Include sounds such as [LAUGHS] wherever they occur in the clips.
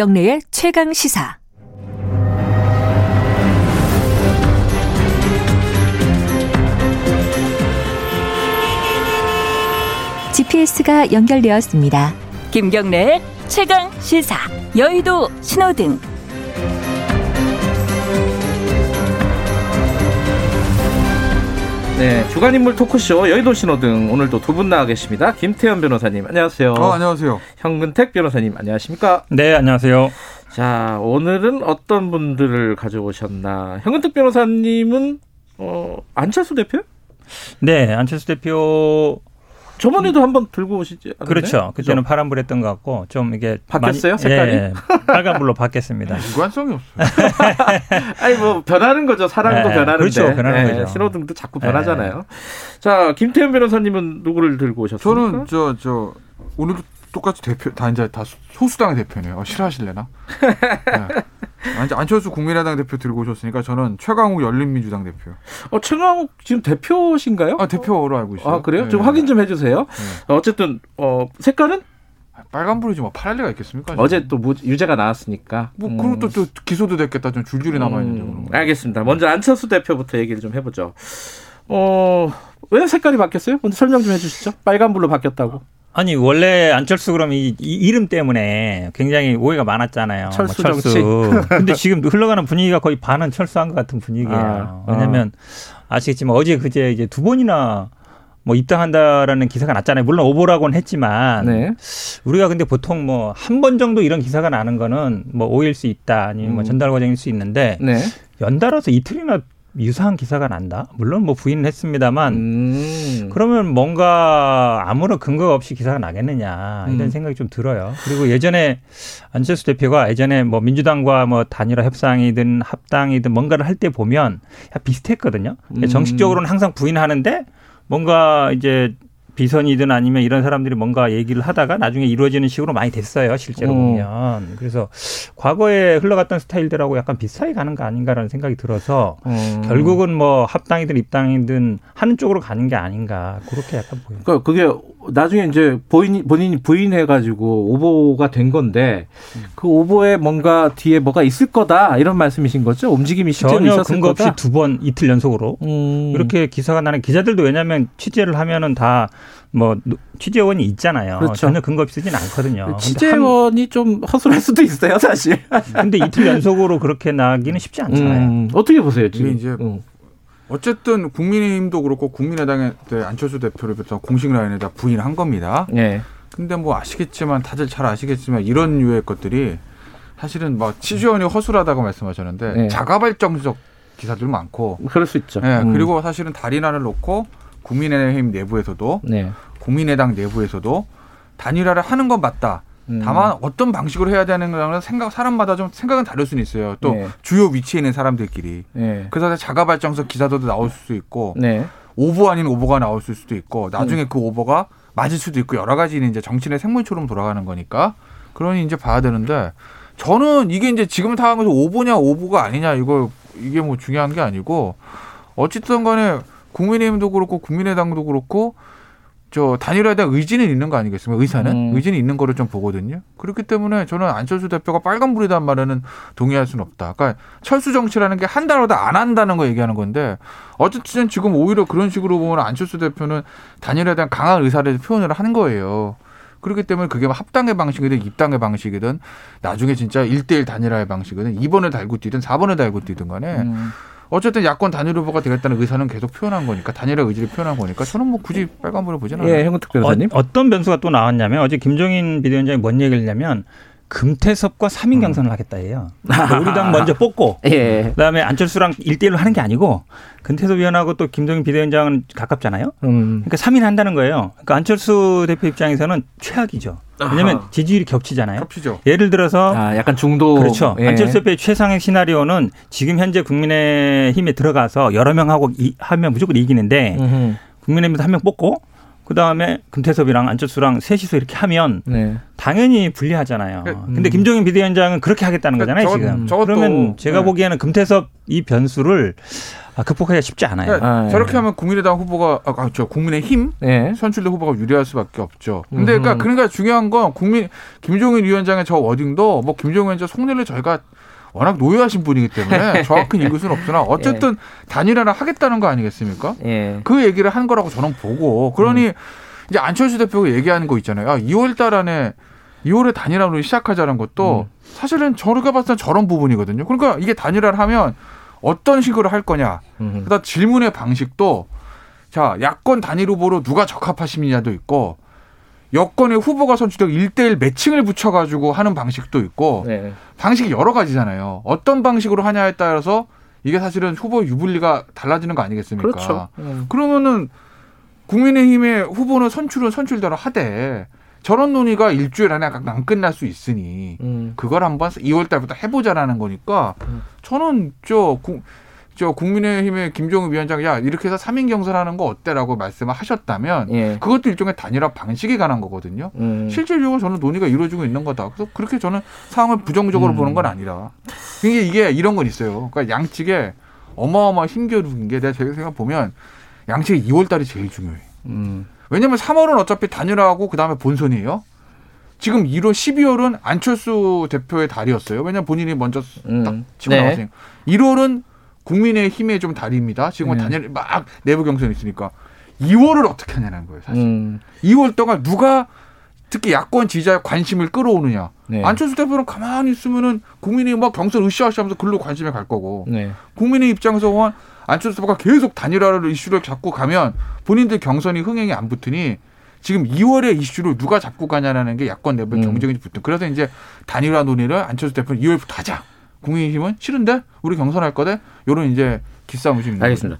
김경래의 최강 시사. GPS가 연결되었습니다. 김경래의 최강 시사. 여의도 신호등. 네, 주간 인물 토크쇼 여의도 신호등 오늘도 두 분 나와 계십니다. 김태현 변호사님 안녕하세요. 어, 안녕하세요. 현근택 변호사님 안녕하십니까? 네, 안녕하세요. 자, 오늘은 어떤 분들을 가져오셨나? 현근택 변호사님은 어, 안철수 대표? 네, 안철수 대표 저번에도 한번 들고 오시지 않았나요? 그렇죠. 그때는 그죠? 파란불 했던 것 같고 좀 이게 바뀌었어요, 많이- 색깔이? 예, 빨간불로 바뀌었습니다. 무관성이 없어요. [LAUGHS] 아니 뭐 변하는 거죠. 사람도 네, 변하는데. 그렇죠. 변하는 네, 거죠. 신호등도 자꾸 네. 변하잖아요. 자, 김태현 변호사님은 누구를 들고 오셨습니까? 저는 저 저 오늘도 똑같이 대표 다 이제 다 소수당의 대표네요. 어, 싫어하실래나? [LAUGHS] 네. 안- 안철수 국민의당 대표 들고 오셨으니까 저는 최강욱 열린민주당 대표. 어, 최강욱 지금 대표신가요? 아 대표로 알고 있어요. 아, 그래요? 네. 좀 확인 좀 해주세요. 네. 어쨌든 어, 색깔은 빨간불이지 뭐 파랄 리가 있겠습니까? 어제 또 무- 유죄가 나왔으니까. 뭐 음. 그럼 또, 또 기소도 됐겠다. 좀 줄줄이 남아 있는데. 음, 알겠습니다. 먼저 안철수 대표부터 얘기를 좀 해보죠. 어, 왜 색깔이 바뀌었어요? 먼저 설명 좀 해주시죠. 빨간불로 바뀌었다고. 아니 원래 안철수 그럼 이, 이 이름 때문에 굉장히 오해가 많았잖아요. 철수 뭐 정치. [LAUGHS] 근데 지금 흘러가는 분위기가 거의 반은 철수한 것 같은 분위기예요. 아, 왜냐하면 아시겠지만 어제 그제 이제 두 번이나 뭐 입당한다라는 기사가 났잖아요. 물론 오보라고는 했지만 네. 우리가 근데 보통 뭐 한 번 정도 이런 기사가 나는 거는 뭐 오해일 수 있다 아니면 뭐 음. 전달 과정일 수 있는데 네. 연달아서 이틀이나 유사한 기사가 난다. 물론 뭐 부인은 했습니다만 음. 그러면 뭔가 아무런 근거 없이 기사가 나겠느냐 이런 음. 생각이 좀 들어요. 그리고 예전에 안철수 대표가 예전에 뭐 민주당과 뭐 단일화 협상이든 합당이든 뭔가를 할 때 보면 야, 비슷했거든요. 음. 정식적으로는 항상 부인하는데 뭔가 이제 비선이든 아니면 이런 사람들이 뭔가 얘기를 하다가 나중에 이루어지는 식으로 많이 됐어요. 실제로 어. 보면. 그래서 과거에 흘러갔던 스타일들하고 약간 비슷하게 가는 거 아닌가라는 생각이 들어서 어. 결국은 뭐 합당이든 입당이든 하는 쪽으로 가는 게 아닌가 그렇게 약간 보여요. 그러니까 그게 나중에 이제 본인, 본인이 부인해가지고 오보가 된 건데 그 오보에 뭔가 뒤에 뭐가 있을 거다 이런 말씀이신 거죠? 움직임이 실제로 전혀 있었을 근거 없이. 두 번 이틀 연속으로 음. 이렇게 기사가 나는 기자들도 왜냐하면 취재를 하면은 다뭐 취재원이 있잖아요. 그렇죠. 전혀 근거 없이 쓰진 않거든요. 취재원이 좀 허술할 수도 있어요, 사실. 한- [LAUGHS] 근데 이틀 연속으로 그렇게 나기는 쉽지 않잖아요. 음, 어떻게 보세요, 지금? 이제 음. 어쨌든 국민의힘도 그렇고 국민의당의 때 안철수 대표를 비롯한 공식 라인에다 부인한 겁니다. 네. 근데 뭐 아시겠지만 다들 잘 아시겠지만 이런 유의 것들이 사실은 뭐 취재원이 허술하다고 말씀하셨는데 네. 자가발전적 기사들 많고 그럴 수 있죠. 예, 음. 그리고 사실은 다리나를 놓고 국민의힘 내부에서도 네. 국민의당 내부에서도 단일화를 하는 건 맞다. 음. 다만 어떤 방식으로 해야 되는 거는 생각 사람마다 좀 생각은 다를 수는 있어요. 또 네. 주요 위치에 있는 사람들끼리. 네. 그래서 자가 발전적 기사도 나올 수 있고 네. 오보 아닌 오보가 나올 수도 있고 음. 나중에 그 오보가 맞을 수도 있고 여러 가지는 이제 정치의 생물처럼 돌아가는 거니까 그러니 이제 봐야 되는데 저는 이게 이제 지금 상황에서 오보냐 오보가 아니냐 이거 이게 뭐 중요한 게 아니고 어쨌든 간에 국민의힘도 그렇고 국민의당도 그렇고 저 단일화에 대한 의지는 있는 거 아니겠습니까? 의사는 음. 의지는 있는 거를 좀 보거든요. 그렇기 때문에 저는 안철수 대표가 빨간불이란 말에는 동의할 수는 없다. 그러니까 철수 정치라는 게 한다로다 안 한다는 거 얘기하는 건데 어쨌든 지금 오히려 그런 식으로 보면 안철수 대표는 단일화에 대한 강한 의사를 표현을 한 거예요. 그렇기 때문에 그게 뭐 합당의 방식이든 입당의 방식이든 나중에 진짜 일대일 단일화의 방식이든 2번을 달고 뛰든 4번을 달고 뛰든 간에 음. 어쨌든 야권 단일 후보가 되겠다는 의사는 계속 표현한 거니까 단일화 의지를 표현한 거니까 저는 뭐 굳이 빨간불을 보지는 않아요. 예, 형은특 변호사님. 어, 떤 변수가 또 나왔냐면 어제 김종인 비대위원장이 뭔 얘기를 했냐면 금태섭과 3인 경선을 하겠다예요. [LAUGHS] 그러니까 우리 당 먼저 뽑고 예. 그다음에 안철수랑 1대1로 하는 게 아니고 금태섭 위원하고 또 김종인 비대위원장은 가깝잖아요. 음. 그러니까 3인 한다는 거예요. 그러니까 안철수 대표 입장에서는 최악이죠. 왜냐하면 아하. 지지율이 겹치잖아요. 합치죠. 예를 들어서 아, 약간 중도. 그렇죠. 예. 안철수 대표의 최상의 시나리오는 지금 현재 국민의힘에 들어가서 여러 명 하고 이- 하면 무조건 이기는데 음흠. 국민의힘에서 한 명 뽑고 그 다음에 금태섭이랑 안철수랑 셋이서 이렇게 하면 네. 당연히 불리하잖아요. 그- 근데 김종인 비대위원장은 그렇게 하겠다는 그러니까 거잖아요, 저- 지금. 저것도- 그러면 제가 네. 보기에는 금태섭 이 변수를 아, 극복하기가 쉽지 않아요. 그러니까 아, 예. 저렇게 하면 국민의당 후보가 아, 저 국민의힘 네. 선출된 후보가 유리할 수밖에 없죠. 근데. 그러니까 그러니까 중요한 건 국민 김종인 위원장의 저 워딩도 뭐 김종인 위원장 속내를 저희가 워낙 노예하신 분이기 때문에 [LAUGHS] 정확히 읽을 수는 없으나 어쨌든 단일화를 하겠다는 거 아니겠습니까? 예. 그 얘기를 한 거라고 저는 보고 그러니 이제 안철수 대표가 얘기하는 거 있잖아요. 아, 2월 달 안에 2월에 단일화로 시작하자는 것도 사실은 저희가 봤을 때 저런 부분이거든요. 그러니까 이게 단일화를 하면 어떤 식으로 할 거냐. 음. 그다음 질문의 방식도 자 야권 단일 후보로 누가 적합하시느냐도 있고 여권의 후보가 선출되고 1대1 매칭을 붙여가지고 하는 방식도 있고 네. 방식이 여러 가지잖아요. 어떤 방식으로 하냐에 따라서 이게 사실은 후보 유불리가 달라지는 거 아니겠습니까? 그렇죠. 음. 그러면은 국민의힘의 후보는 선출은 선출대로 하되 저런 논의가 일주일 안에 안 끝날 수 있으니 음. 그걸 한번 2월 달부터 해보자라는 거니까 음. 저는 저, 국, 저 국민의힘의 김종우 위원장이 야 이렇게 해서 3인 경선하는 거 어때라고 말씀을 하셨다면 예. 그것도 일종의 단일화 방식에 관한 거거든요. 음. 실질적으로 저는 논의가 이루어지고 있는 거다. 그래서 그렇게 저는 상황을 부정적으로 음. 보는 건 아니라 이게 이게 이런 건 있어요. 그러니까 양측에 어마어마 힘겨루는 게 내가 제가 생각 보면 양측이 2월 달이 제일 중요해. 음. 왜냐면 3월은 어차피 단일화하고 그다음에 본선이에요. 지금 1월, 12월은 안철수 대표의 달이었어요. 왜냐면 본인이 먼저 음. 딱 치고 네. 나왔으니까. 1월은 국민의 힘의 좀 달입니다. 지금은 네. 단일 막 내부 경선이 있으니까 2월을 어떻게 하냐는 거예요. 사실 음. 2월 동안 누가 특히 야권 지지자의 관심을 끌어오느냐. 네. 안철수 대표는 가만히 있으면은 국민이 막 경선 으쌰으쌰하면서 글로 관심이 갈 거고 네. 국민의 입장에서 보면 안철수 대표가 계속 단일화를 이슈를 잡고 가면 본인들 경선이 흥행이 안 붙으니 지금 2월에 이슈를 누가 잡고 가냐라는 게 야권 내부 음. 경쟁이 붙은. 그래서 이제 단일화 논의를 안철수 대표는 2월부터 하자. 국민의힘은 싫은데 우리 경선할 거대. 요런 이제 기싸움이 좀 있는 알겠습니다.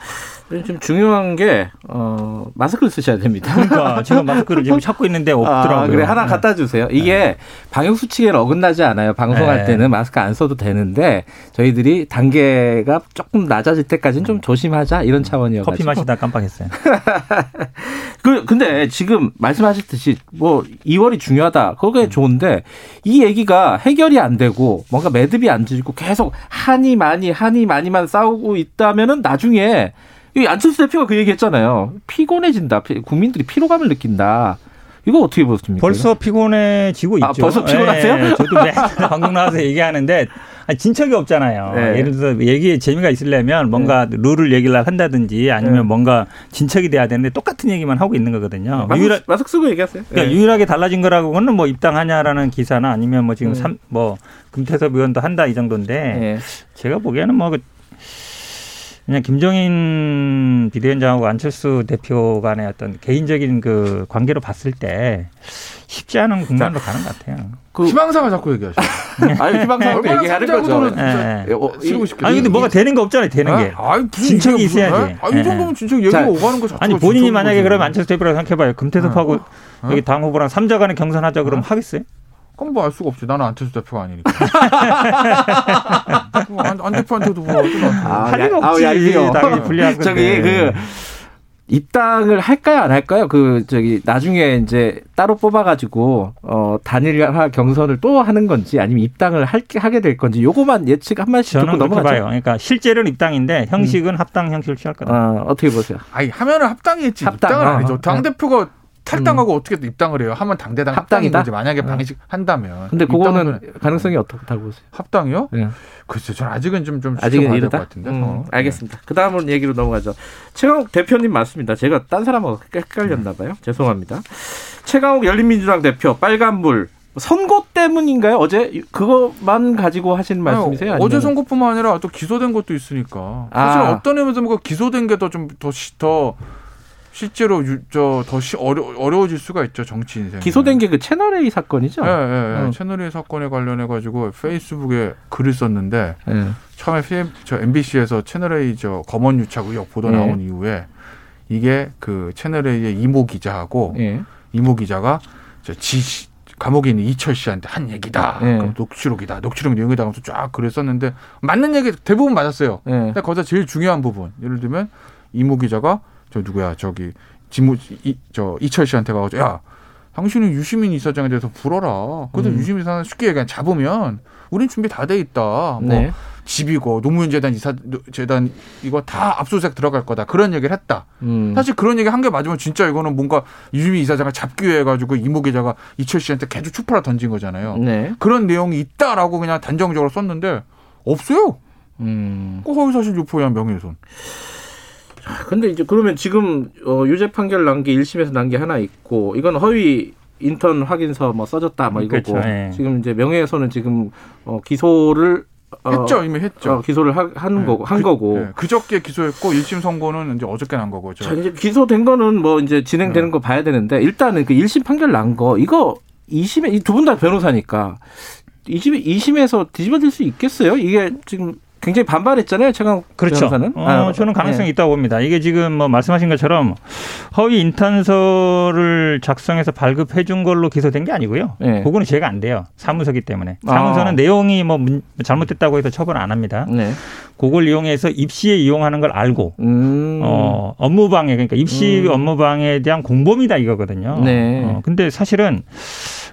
좀 중요한 게 어, 마스크를 쓰셔야 됩니다. 그러니까 제가 마스크를 지금 찾고 있는데 없더라고요. 아, 그래 하나 네. 갖다 주세요. 이게 방역 수칙에 어긋나지 않아요. 방송할 네. 때는 마스크 안 써도 되는데 저희들이 단계가 조금 낮아질 때까지는 좀 조심하자 이런 차원이어가지고. 커피 마시다 깜빡했어요. [LAUGHS] 그 근데 지금 말씀하셨듯이 뭐 2월이 중요하다. 그게 음. 좋은데 이 얘기가 해결이 안 되고 뭔가 매듭이 안 지고 계속 한이 많이 한이 많이만 싸우고 있다면 은 나중에 이 안철수 대표가 그 얘기했잖아요. 피곤해진다. 피- 국민들이 피로감을 느낀다. 이거 어떻게 보십니까? 벌써 피곤해지고 있죠. 아, 벌써 피곤하세요? 예, 저도 [LAUGHS] 방송 나와서 얘기하는데 아니, 진척이 없잖아요. 네. 예를 들어서 얘기에 재미가 있으려면 뭔가 룰을 얘기를 한다든지 아니면 네. 뭔가 진척이 돼야 되는데 똑같은 얘기만 하고 있는 거거든요. 유일하, 마스크 쓰고 얘기하세요. 그러니까 네. 유일하게 달라진 거라고는 뭐 입당하냐라는 기사나 아니면 뭐 지금 음. 삼, 뭐 금태섭 의원도 한다 이 정도인데 네. 제가 보기에는 뭐 그- 그냥 김종인 비대위원장하고 안철수 대표 간의 어떤 개인적인 그 관계로 봤을 때 쉽지 않은 국면으로 가는 것 같아요. 그 희망사가 자꾸 얘기하죠. [LAUGHS] 아니 얼마나 얘기하는 거죠. 예, 예. 어, 이- 싶겠다. 아니 근데 뭐가 되는 게 없잖아요. 되는 게. 아니, 진척이 있어야지. 아니, 이 예, 정도면 진척 얘기가 자, 오가는 거 자체가 아니 본인이 만약에 거지. 그러면 안철수 대표라고 생각해봐요. 금태섭하고 여기 당 후보랑 삼자 간의 경선하자 그러면 하겠어요? 그건 뭐알 수가 없지. 나는 안철수 대표가 아니니까. [LAUGHS] 뭐 안, 안 대표한테도 뭐 않고. 아, 할 없지. 얄미워. 당연히 불리한 건데. 저기 그 입당을 할까요 안 할까요? 그 저기 나중에 이제 따로 뽑아가지고 어 단일화 경선을 또 하는 건지 아니면 입당을 할, 하게 될 건지 요거만 예측 한 마디씩 듣고 넘어가죠. 봐요. 그러니까 실제로는 입당인데 형식은 합당 형식을 취할 거다. 어, 어떻게 보세요? 아니 하면은 합당이겠지. 합당. 입당은 어, 아니죠. 어. 당 대표가 탈당하고 어떻게 입당을 해요? 하면 당대당 합당인? 거지. 만약에 어. 방식 한다면. 근데 그거는 가능성이 어떻다고 보세요? 합당이요? 예. 글쎄, 전 아직은 좀 좀 아직은 이르다. 같은데. 음, 어. 알겠습니다. 그 다음으로 얘기로 넘어가죠. 최강욱 대표님 맞습니다. 제가 딴 사람하고 헷갈렸나 봐요. 죄송합니다. 최강욱 열린민주당 대표 빨간불 선거 때문인가요? 어제 그것만 가지고 하신 말씀이세요? 아니, 어제 선거뿐만 아니라 또 기소된 것도 있으니까. 사실 아. 어떤 의미에서 뭐 기소된 게 더 좀 더더 실제로 저더 어려 어려워질 수가 있죠 정치 인생. 기소된 게 그 채널 A 사건이죠? 예, 예, 예. 어. 채널A 사건에 관련해 가지고 페이스북에 글을 썼는데 예. 처음에 PM, 저 MBC에서 채널A 저 검언 유착 의혹 보도 예. 나온 이후에 이게 그 채널A의 이모 기자하고 예. 이모 기자가 저지 감옥에 있는 이철 씨한테 한 얘기다. 예. 그럼 녹취록이다. 녹취록 내용이다. 하면서 쫙 글을 썼는데 맞는 얘기 대부분 맞았어요. 예. 근데 거기서 제일 중요한 부분 예를 들면 이모 기자가 저 누구야 저기 지무 이, 저 이철 씨한테 가가지고 야 당신은 유시민 이사장에 대해서 불어라. 그래서 음. 유시민 이사장 쉽게 얘기하면 잡으면 우린 준비 다 돼 있다. 뭐 네. 집이고 노무현 재단 이사 재단 이거 다 압수수색 들어갈 거다. 그런 얘기를 했다. 음. 사실 그런 얘기 한 게 맞으면 진짜 이거는 뭔가 유시민 이사장을 잡기 위해 가지고 이모 기자가 이철 씨한테 계속 추파라 던진 거잖아요. 네. 그런 내용이 있다라고 그냥 단정적으로 썼는데 없어요. 음. 그 허위사실 유포에 한 명예훼손. 근데 이제 그러면 지금 어, 유죄 판결 난게 1심에서 난 게 하나 있고 이건 허위 인턴 확인서 뭐 써줬다 뭐 이거고 그렇죠, 예. 지금 이제 명예훼손은 지금 어, 기소를 어, 했죠 이미 했죠. 어, 기소를 하, 하는 네. 거고 한 그- 거고. 네. 그저께 기소했고 1심 선고는 이제 어저께 난 거고. 저. 자 이제 기소된 거는 뭐 이제 진행되는 네. 거 봐야 되는데 일단은 그 1심 판결 난 거 이거 2심에 이 두 분 다 변호사니까 2심 2심에서 뒤집어질 수 있겠어요? 이게 지금 굉장히 반발했잖아요, 최강 그렇죠. 변호사는. 어, 아, 저는 가능성이 네. 있다고 봅니다. 이게 지금 뭐 말씀하신 것처럼 허위 인턴서를 작성해서 발급해 준 걸로 기소된 게 아니고요. 네. 그거는 죄가 안 돼요. 사무소기 때문에. 아. 사무소는 내용이 뭐 문- 잘못됐다고 해서 처벌 안 합니다. 네. 그걸 이용해서 입시에 이용하는 걸 알고 음. 어, 업무 방해 그러니까 입시 음. 업무 방해에 대한 공범이다 이거거든요. 네. 어, 근데 사실은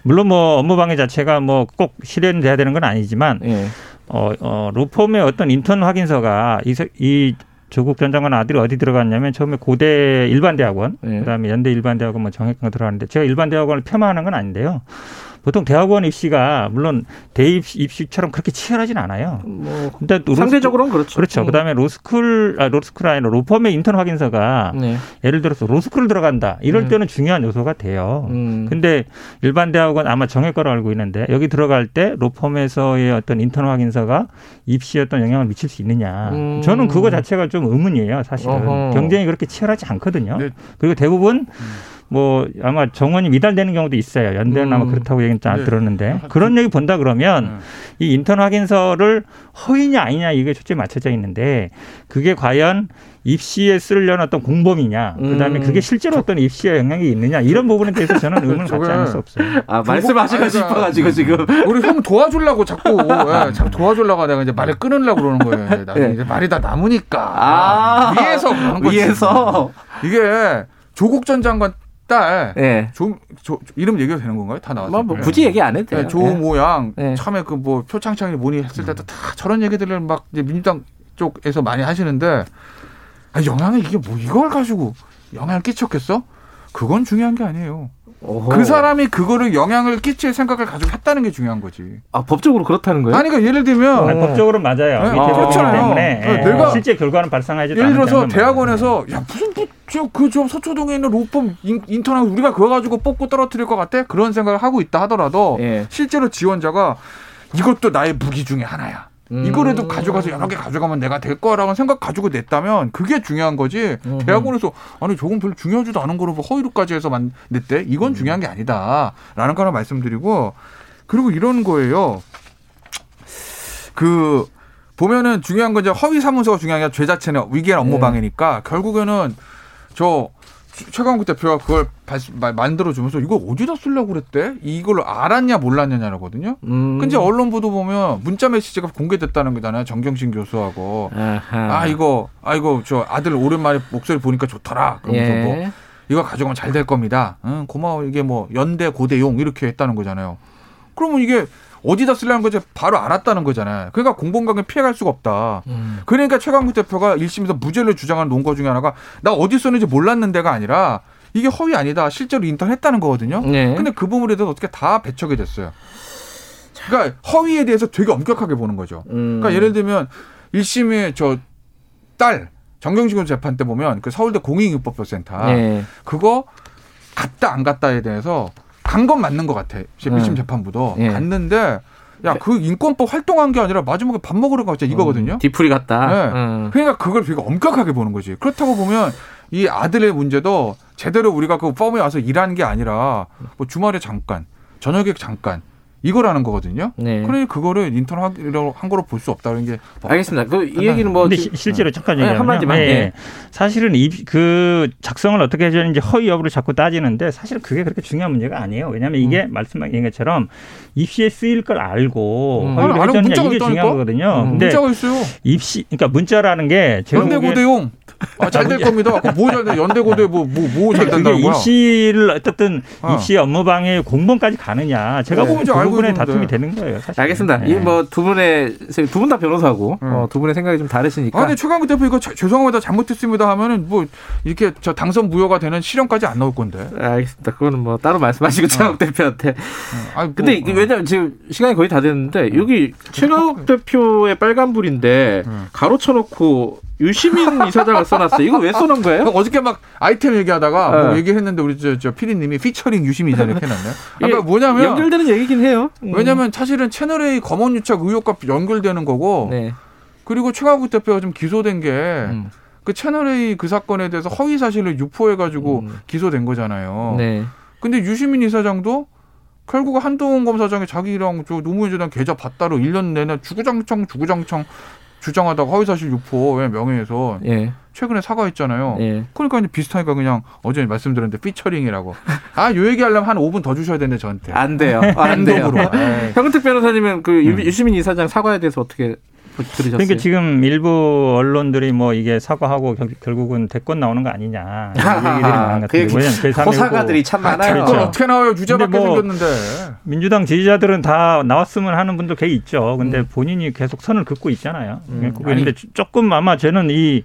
물론 뭐 업무 방해 자체가 뭐 꼭 실현돼야 되는 건 아니지만 예. 어, 어, 로펌의 어떤 인턴 확인서가 이, 세- 이 조국 전 장관 아들이 어디 들어갔냐면 처음에 고대 일반대학원, 네. 그다음에 연대 일반대학원, 뭐 정외과 들어갔는데 제가 일반대학원을 폄하하는 건 아닌데요. 보통 대학원 입시가 물론 대입 입시처럼 그렇게 치열하진 않아요. 뭐 근데 또 로스쿨- 상대적으로는 그렇죠. 그렇죠. 음. 그다음에 로스쿨, 아, 로스쿨 아니라 로펌의 인턴 확인서가 네. 예를 들어서 로스쿨을 들어간다. 이럴 음. 때는 중요한 요소가 돼요. 음. 근데 일반 대학원 아마 정액 거로 알고 있는데 여기 들어갈 때 로펌에서의 어떤 인턴 확인서가 입시에 어떤 영향을 미칠 수 있느냐. 음. 저는 그거 자체가 좀 의문이에요, 사실은. 어허. 경쟁이 그렇게 치열하지 않거든요. 네. 그리고 대부분 뭐 아마 정원이 미달되는 경우도 있어요. 연대는 음. 아마 그렇다고 얘기는 잘 네. 들었는데 그런 얘기 본다 그러면 네. 이 인턴 확인서를 허위냐 아니냐 이게 초점이 맞춰져 있는데 그게 과연 입시에 쓰려는 어떤 공범이냐 그다음에 음. 그게 실제로 어떤 입시에 영향이 있느냐 이런 부분에 대해서 저는 의문을 [LAUGHS] 갖지 않을 수 없어요. 아, 말씀하시고 싶어가지고 지금. [LAUGHS] 우리 형 도와주려고 자꾸 [LAUGHS] 예, 자꾸 도와주려고 내가 이제 말을 끊으려고 그러는 거예요. 이제 나중에 네. 이제 말이 다 남으니까 아. 위에서 그런 거지. 위에서. 이게 조국 전 장관 딸 예. 조, 조, 이름 얘기해도 되는 건가요? 다 나왔어요. 뭐, 뭐 굳이 얘기 안 해도 돼요. 네, 조모양 네. 처음에 그 뭐 표창장이 뭐니 했을 때도 다 저런 얘기들을 막 이제 민주당 쪽에서 많이 하시는데 아, 영향이 이게 뭐 이걸 가지고 영향을 끼쳤겠어? 그건 중요한 게 아니에요. 오호. 그 사람이 그거를 영향을 끼칠 생각을 가지고 했다는 게 중요한 거지. 아, 법적으로 그렇다는 거예요? 아니 그러니까 예를 들면 아니, 법적으로는 맞아요. 네, 밑에 아, 그렇잖아요. 때문에 네, 예, 내가- 실제 결과는 발생하지 예를 들어서 대학원에서 야 무슨 저그저 서초동에 있는 로펌 인- 인턴하고 우리가 그거 가지고 뽑고 떨어뜨릴 것 같아 그런 생각을 하고 있다 하더라도 예. 실제로 지원자가 이것도 나의 무기 중에 하나야. 음. 이거라도 가져가서 여러 개 가져가면 내가 될 거라는 생각 가지고 냈다면 그게 중요한 거지. 음. 대학원에서 아니 저건 별로 중요하지도 않은 거를 뭐 허위로까지 해서 만 냈대. 이건 중요한 게 아니다라는 거 하나 말씀드리고 그리고 이런 거예요. 그 보면은 중요한 건 이제 허위 사무소가 중요한 게 죄 자체는 위계한 업무 네. 방해니까 결국에는 저 최- 최강욱 대표가 그걸 만들어주면서 이걸 어디다 쓰려고 그랬대? 이걸 알았냐 몰랐냐냐거든요. 음. 근데 언론 보도 보면 문자 메시지가 공개됐다는 거잖아요. 정경심 교수하고. 아하. 아 이거 아 이거 저 아들 오랜만에 목소리 보니까 좋더라. 그러면서 예. 뭐 이거 가져가면 잘 될 겁니다. 응, 고마워. 이게 뭐 연대 고대용 이렇게 했다는 거잖아요. 그러면 이게 어디다 쓰려는 거지 바로 알았다는 거잖아요. 그러니까 공범관계 피해갈 수가 없다. 음. 그러니까 최강욱 대표가 1심에서 무죄를 주장하는 논거 중에 하나가 나 어디 썼는지 몰랐는데가 아니라 이게 허위 아니다. 실제로 인턴했다는 거거든요. 네. 근데 그 부분에 대해서 어떻게 다 배척이 됐어요. 그러니까 허위에 대해서 되게 엄격하게 보는 거죠. 음. 그러니까 예를 들면 1심의 저딸 정경심 재판 때 보면 그 서울대 공익인법센터 예. 그거 갔다 안 갔다에 대해서 간 건 맞는 것 같아. 1심 음. 재판부도 예. 갔는데 야 그 인권법 활동한 게 아니라 마지막에 밥 먹으러 갔자 이거거든요. 음, 뒤풀이 같다. 네. 음. 그러니까 그걸 되게 엄격하게 보는 거지. 그렇다고 보면 이 아들의 문제도 제대로 우리가 그 펌에 와서 일하는 게 아니라 뭐 주말에 잠깐, 저녁에 잠깐 이거라는 거거든요. 네. 그러니 그거를 인턴 하기로 한 거로 볼 수 없다는 게 알겠습니다. 그 이 얘기는 뭐 근데 지- 시- 실제로 잠깐 네, 얘기하면 한마디만, 예. 사실은 이, 그 작성을 어떻게 해야 되는지 허위 여부를 자꾸 따지는데 사실 그게 그렇게 중요한 문제가 아니에요. 왜냐하면 이게 말씀하신 것처럼 입시에 쓰일 걸 알고 음. 허위를 해줬냐 문자가 이게 있다니까? 중요한 거거든요. 음. 근데 문자가 있어요. 입시 그러니까 문자라는 게 제가 연대 보기엔 고대용 아, 잘될 겁니다. 뭐잘 돼? 연대고대 뭐뭐잘 그게 된다는 거야? 입시를 어쨌든 어. 입시 업무방해 공범까지 가느냐. 제가 네. 보면 그 알고 부분에. 다툼이 되는 거예요. 사실. 알겠습니다. 네. 이뭐두 분의 두 분 다 변호사고 음. 어, 두 분의 생각이 좀 다르시니까. 아, 근데 최강욱 대표 이거 자- 죄송합니다 잘못했습니다 하면은 뭐 이렇게 저 당선 무효가 되는 실형까지 안 나올 건데. 알겠습니다. 그거는 뭐 따로 말씀하시고 최강욱 대표한테. 아니, 뭐, 근데 어. 왜냐면 지금 시간이 거의 다 됐는데 여기 최강욱 대표의 빨간불인데 음. 가로쳐놓고 유시민 [LAUGHS] 이사장을 써놨어요. 이거 왜 써놓은 거예요? 어저께 막 아이템 얘기하다가 뭐 네. 얘기했는데 우리 저, 저 PD님이 피처링 유심히 이사 이렇게 해놨네요. [LAUGHS] 그러니까 뭐냐면 연결되는 얘기긴 해요. 음. 왜냐면 사실은 채널A 검언 유착 의혹과 연결되는 거고 네. 그리고 최강욱 대표가 좀 기소된 게 음. 그 채널A 그 사건에 대해서 허위 사실을 유포해 가지고 음. 기소된 거잖아요. 네. 근데 유시민 이사장도 결국 한동훈 검사장이 자기랑 저 노무현 재단 계좌 받다로 1년 내내 주구장창 주구장창 주장하다가 허위사실 유포 왜 명예훼손 예. 최근에 사과했잖아요. 예. 그러니까 이제 비슷하니까 그냥 어제 말씀드렸는데 피처링이라고. 아, 요 얘기하려면 한 5분 더 주셔야 되는데 저한테. 안 돼요. 안 돼요. 현근택 [LAUGHS] 변호사님은 그 유- 음. 유시민 이사장 사과에 대해서 어떻게 들으셨어요? 그러니까 지금 일부 언론들이 뭐 이게 사과하고 결, 결국은 대권 나오는 거 아니냐 이런 얘기들이 많은 것그 왜냐면 제3의 호사가들이 참 아, 많아요. 그건 그렇죠. 어떻게 나와요? 주제밖에 근데 뭐- 생겼는데. 민주당 지지자들은 다 나왔으면 하는 분도 꽤 있죠. 근데 음. 본인이 계속 선을 긋고 있잖아요. 음. 그런데 조금 아마 저는 이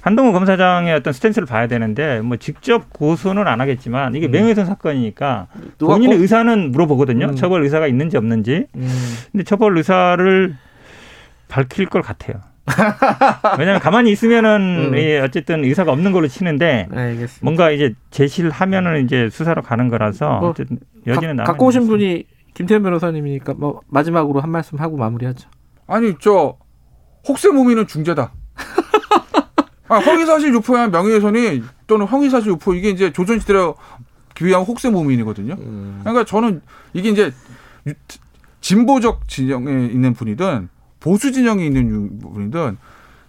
한동훈 검사장의 어떤 스탠스를 봐야 되는데 뭐 직접 고소는 안 하겠지만 이게 음. 명예훼손 사건이니까 본인의 꼭- 의사는 물어보거든요. 음. 처벌 의사가 있는지 없는지. 음. 근데 처벌 의사를 밝힐 것 같아요. [LAUGHS] 왜냐하면 가만히 있으면은 음. 이 어쨌든 의사가 없는 걸로 치는데 알겠습니다. 뭔가 이제 제시를 하면은 이제 수사로 가는 거라서 뭐 어쨌든 여지는 가-. 갖고 오신 분이 김태현 변호사님이니까 뭐 마지막으로 한 말씀 하고 마무리하죠. 아니, 저, 혹세무민은 중재다. [LAUGHS] 아, 허위사실 유포한 명예훼손이 또는 허위사실 유포 이게 이제 조선시대로 위한 혹세무민이거든요. 음. 그러니까 저는 이게 이제 유- 진보적 진영에 있는 분이든 보수 진영에 있는 유- 분이든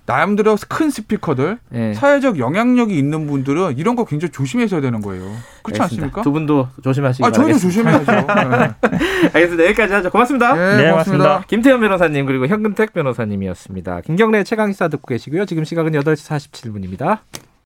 나름대로 큰 스피커들 예. 사회적 영향력이 있는 분들은 이런 거 굉장히 조심해서 되는 거예요. 그렇지 알겠습니다. 않습니까? 두 분도 조심하시기 아, 저희도. 조심해야죠. [LAUGHS] 네. 알겠습니다. 여기까지 하죠. 고맙습니다. 네, 네, 고맙습니다. 고맙습니다. 김태현 변호사님 그리고 현근택 변호사님이었습니다. 김경래 최강 시사 듣고 계시고요. 지금 시각은 8시 47분입니다.